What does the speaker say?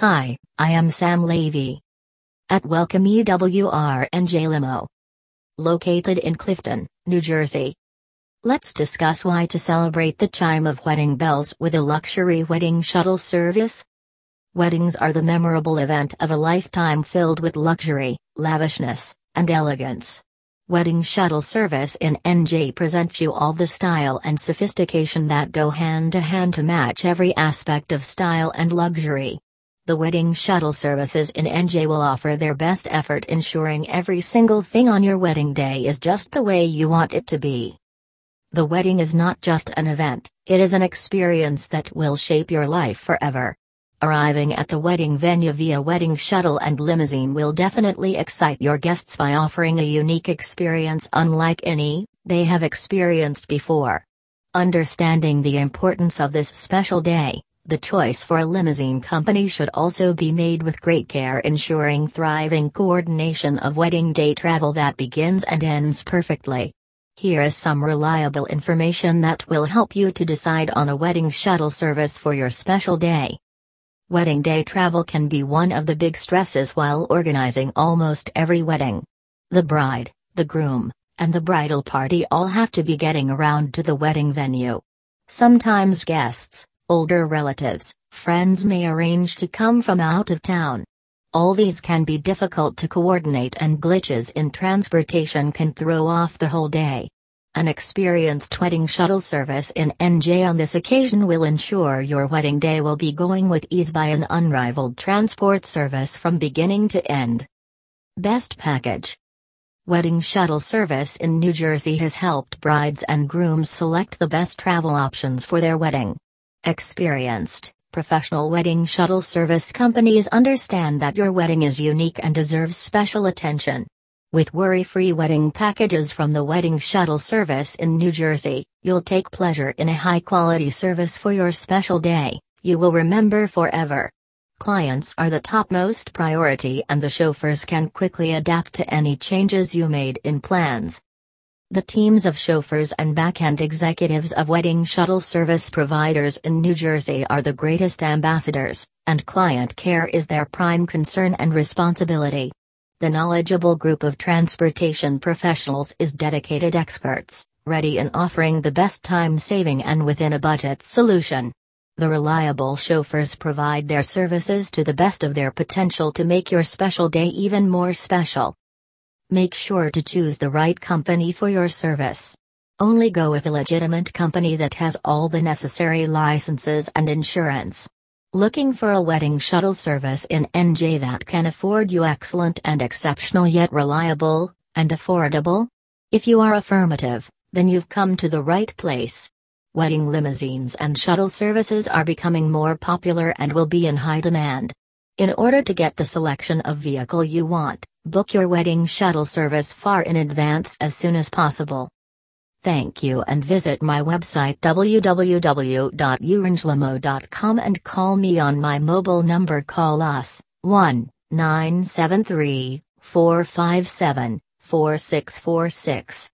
Hi, I am Sam Levy. At Welcome EWR NJ Limo. Located in Clifton, New Jersey. Let's discuss why to celebrate the chime of wedding bells with a luxury wedding shuttle service. Weddings are the memorable event of a lifetime filled with luxury, lavishness, and elegance. Wedding Shuttle Service in NJ presents you all the style and sophistication that go hand to hand to match every aspect of style and luxury. The wedding shuttle services in NJ will offer their best effort ensuring every single thing on your wedding day is just the way you want it to be. The wedding is not just an event, it is an experience that will shape your life forever. Arriving at the wedding venue via wedding shuttle and limousine will definitely excite your guests by offering a unique experience unlike any they have experienced before. Understanding the importance of this special day, the choice for a limousine company should also be made with great care, ensuring thriving coordination of wedding day travel that begins and ends perfectly. Here is some reliable information that will help you to decide on a wedding shuttle service for your special day. Wedding day travel can be one of the big stresses while organizing almost every wedding. The bride, the groom, and the bridal party all have to be getting around to the wedding venue. Sometimes guests, older relatives, friends may arrange to come from out of town. All these can be difficult to coordinate and glitches in transportation can throw off the whole day. An experienced wedding shuttle service in NJ on this occasion will ensure your wedding day will be going with ease by an unrivaled transport service from beginning to end. Best Package Wedding Shuttle Service in New Jersey has helped brides and grooms select the best travel options for their wedding. Experienced, professional wedding shuttle service companies understand that your wedding is unique and deserves special attention. With worry free wedding packages from the Wedding Shuttle Service in New Jersey, you'll take pleasure in a high quality service for your special day, you will remember forever. Clients are the topmost priority, and the chauffeurs can quickly adapt to any changes you made in plans. The teams of chauffeurs and back-end executives of wedding shuttle service providers in New Jersey are the greatest ambassadors, and client care is their prime concern and responsibility. The knowledgeable group of transportation professionals is dedicated experts, ready in offering the best time saving and within a budget solution. The reliable chauffeurs provide their services to the best of their potential to make your special day even more special. Make sure to choose the right company for your service. Only go with a legitimate company that has all the necessary licenses and insurance. Looking for a wedding shuttle service in NJ that can afford you excellent and exceptional yet reliable and affordable? If you are affirmative, then you've come to the right place. Wedding limousines and shuttle services are becoming more popular and will be in high demand. In order to get the selection of vehicle you want, book your wedding shuttle service far in advance as soon as possible. Thank you and visit my website www.ewrnjlimo.com and call me on my mobile number call us 1 973 457 4646